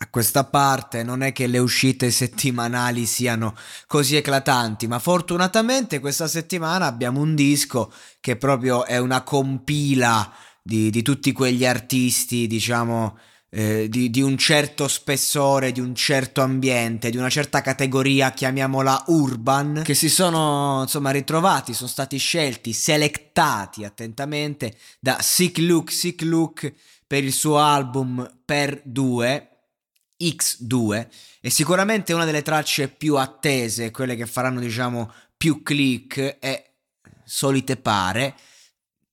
a questa parte non è che le uscite settimanali siano così eclatanti, ma fortunatamente questa settimana abbiamo un disco che proprio è una compila di, di tutti quegli artisti, diciamo, eh, di, di, un certo spessore, di un certo ambiente, di una certa categoria, chiamiamola urban, che si sono insomma ritrovati, sono stati scelti, selectati attentamente da Sick Look, Sick Look per il suo album Per 2 X2 è sicuramente una delle tracce più attese, quelle che faranno diciamo più click e solite pare,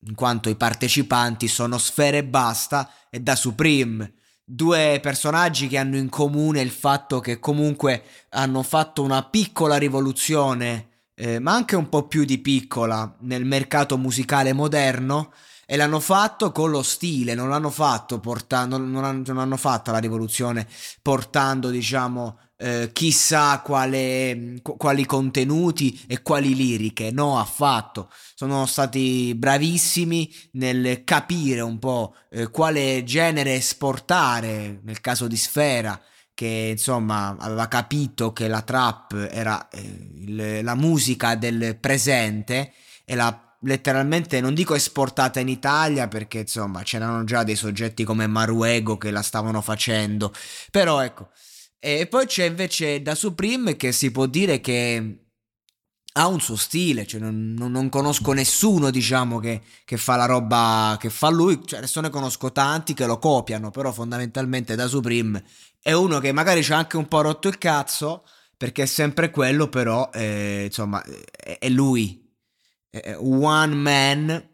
in quanto i partecipanti sono Sfere e Basta e da Supreme, due personaggi che hanno in comune il fatto che comunque hanno fatto una piccola rivoluzione, eh, ma anche un po' più di piccola nel mercato musicale moderno e l'hanno fatto con lo stile, non l'hanno fatto portando, non, hanno, non hanno fatto la rivoluzione portando, diciamo, eh, chissà quale, quali contenuti e quali liriche, no, affatto. Sono stati bravissimi nel capire un po' eh, quale genere esportare, nel caso di Sfera che insomma aveva capito che la trap era eh, il, la musica del presente e la letteralmente non dico esportata in Italia perché insomma c'erano già dei soggetti come Maruego che la stavano facendo. Però ecco e poi c'è invece da Supreme che si può dire che ha un suo stile, cioè non, non, conosco nessuno diciamo che, che, fa la roba che fa lui, cioè adesso ne conosco tanti che lo copiano, però fondamentalmente da Supreme è uno che magari ci ha anche un po' rotto il cazzo perché è sempre quello, però eh, insomma è, è lui, one man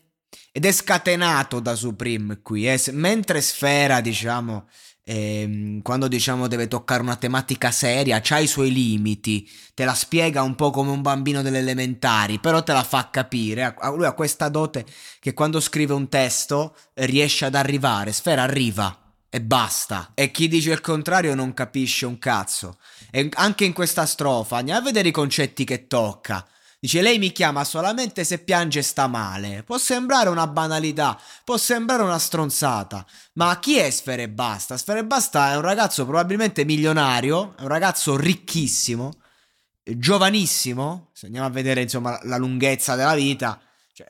ed è scatenato da Supreme qui, eh. mentre Sfera diciamo ehm, quando diciamo deve toccare una tematica seria c'ha i suoi limiti, te la spiega un po' come un bambino delle elementari, però te la fa capire, lui ha questa dote che quando scrive un testo riesce ad arrivare, Sfera arriva e basta. E chi dice il contrario non capisce un cazzo. E anche in questa strofa, andiamo a vedere i concetti che tocca. Dice lei mi chiama solamente se piange sta male. Può sembrare una banalità, può sembrare una stronzata, ma chi è Sfere Basta? Sfere Basta è un ragazzo probabilmente milionario, è un ragazzo ricchissimo, giovanissimo, se andiamo a vedere insomma la lunghezza della vita, cioè,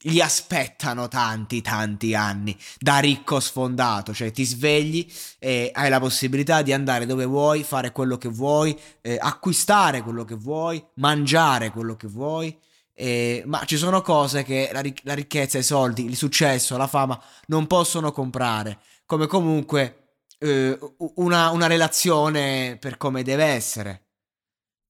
gli aspettano tanti tanti anni da ricco sfondato, cioè ti svegli e hai la possibilità di andare dove vuoi, fare quello che vuoi, eh, acquistare quello che vuoi, mangiare quello che vuoi. Eh, ma ci sono cose che la, ric- la ricchezza, i soldi, il successo, la fama non possono comprare, come comunque eh, una, una relazione per come deve essere.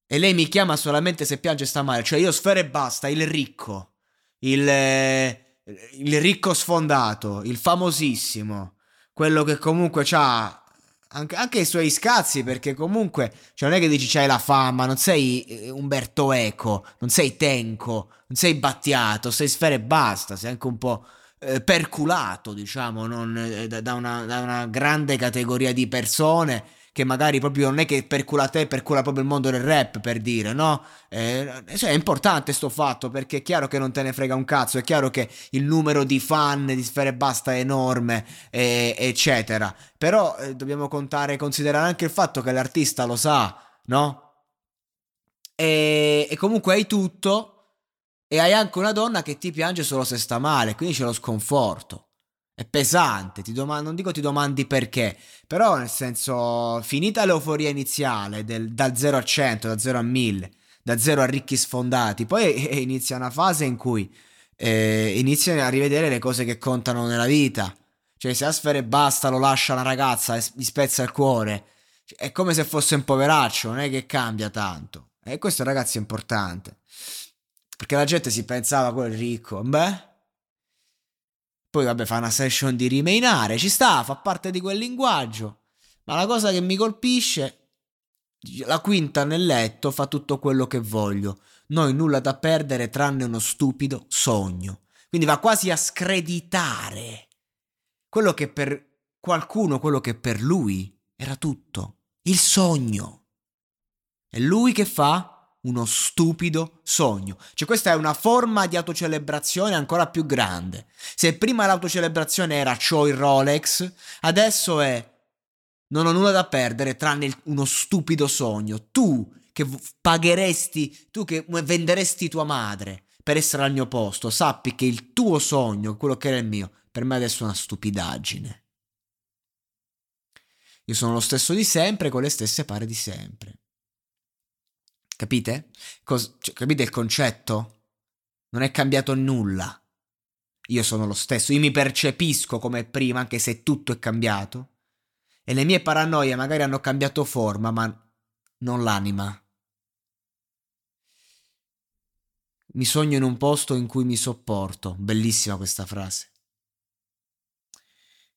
E lei mi chiama solamente se piange sta male, cioè io sfere e basta, il ricco il, eh, il ricco sfondato, il famosissimo, quello che comunque ha anche, anche, i suoi scazzi, perché comunque cioè non è che dici c'hai la fama, non sei eh, Umberto Eco, non sei Tenco, non sei Battiato, sei Sfera e basta, sei anche un po' eh, perculato, diciamo, non, eh, da, una, da una grande categoria di persone che magari proprio non è che percula te, percula proprio il mondo del rap, per dire, no? Eh, cioè è importante sto fatto perché è chiaro che non te ne frega un cazzo, è chiaro che il numero di fan di Sfere Basta è enorme, eh, eccetera. Però eh, dobbiamo contare, considerare anche il fatto che l'artista lo sa, no? E, e comunque hai tutto e hai anche una donna che ti piange solo se sta male, quindi c'è lo sconforto. È pesante, domando, non dico ti domandi perché, però nel senso, finita l'euforia iniziale del, dal 0 a 100, da 0 a 1000, da 0 a ricchi sfondati, poi inizia una fase in cui eh, inizi a rivedere le cose che contano nella vita. Cioè, se a sfere basta, lo lascia una ragazza e gli spezza il cuore. Cioè, è come se fosse un poveraccio, non è che cambia tanto. E questo, ragazzi, è importante. Perché la gente si pensava, quello è ricco. Beh, poi vabbè fa una session di rimainare, ci sta, fa parte di quel linguaggio. Ma la cosa che mi colpisce la quinta nel letto fa tutto quello che voglio. Noi nulla da perdere tranne uno stupido sogno. Quindi va quasi a screditare quello che per qualcuno, quello che per lui era tutto, il sogno. E lui che fa? Uno stupido sogno. Cioè questa è una forma di autocelebrazione ancora più grande. Se prima l'autocelebrazione era ciò il Rolex, adesso è non ho nulla da perdere tranne uno stupido sogno. Tu che pagheresti, tu che venderesti tua madre per essere al mio posto, sappi che il tuo sogno, quello che era il mio, per me adesso è una stupidaggine. Io sono lo stesso di sempre con le stesse pare di sempre. Capite? Cos- cioè, capite il concetto? Non è cambiato nulla. Io sono lo stesso, io mi percepisco come prima, anche se tutto è cambiato. E le mie paranoie magari hanno cambiato forma, ma non l'anima. Mi sogno in un posto in cui mi sopporto. Bellissima questa frase.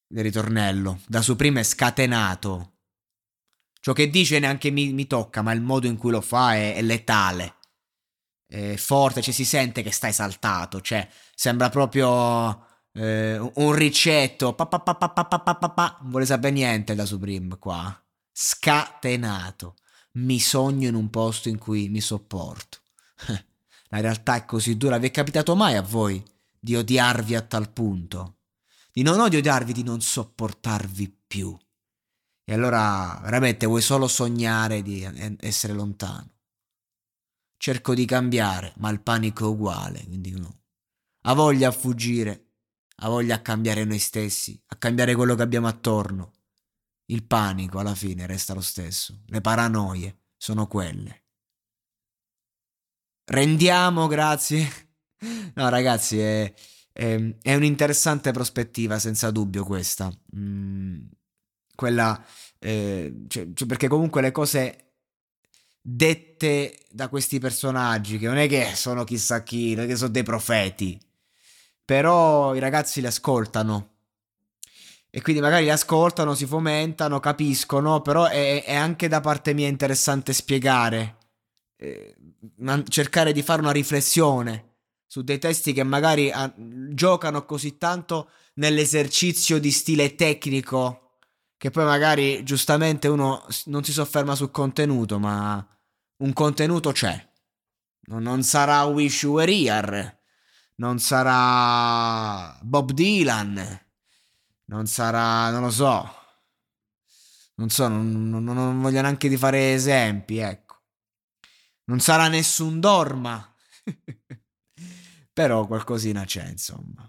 Il ritornello. Da su prima è scatenato. Ciò che dice neanche mi, mi tocca, ma il modo in cui lo fa è, è letale. È forte, cioè si sente che sta esaltato. Cioè, sembra proprio eh, un ricetto. Pa, pa, pa, pa, pa, pa, pa, pa. Non vuole sapere niente da Supreme qua. Scatenato. Mi sogno in un posto in cui mi sopporto. La realtà è così dura. Vi è capitato mai a voi di odiarvi a tal punto? Di non odiarvi, di non sopportarvi più. E allora veramente vuoi solo sognare di essere lontano. Cerco di cambiare, ma il panico è uguale, quindi no. Ha voglia a fuggire, ha voglia a cambiare noi stessi, a cambiare quello che abbiamo attorno. Il panico alla fine resta lo stesso, le paranoie sono quelle. Rendiamo, grazie. No, ragazzi, è, è, è un'interessante prospettiva, senza dubbio, questa. Mm, quella, eh, cioè, cioè perché comunque le cose dette da questi personaggi, che non è che sono chissà chi, non è che sono dei profeti, però i ragazzi li ascoltano. E quindi magari li ascoltano, si fomentano, capiscono, però è, è anche da parte mia interessante spiegare, eh, cercare di fare una riflessione su dei testi che magari a, giocano così tanto nell'esercizio di stile tecnico che poi magari giustamente uno non si sofferma sul contenuto, ma un contenuto c'è. Non sarà Wish You Were Here, non sarà Bob Dylan, non sarà, non lo so, non so, non, non, non voglio neanche di fare esempi, ecco. Non sarà nessun Dorma, però qualcosina c'è, insomma.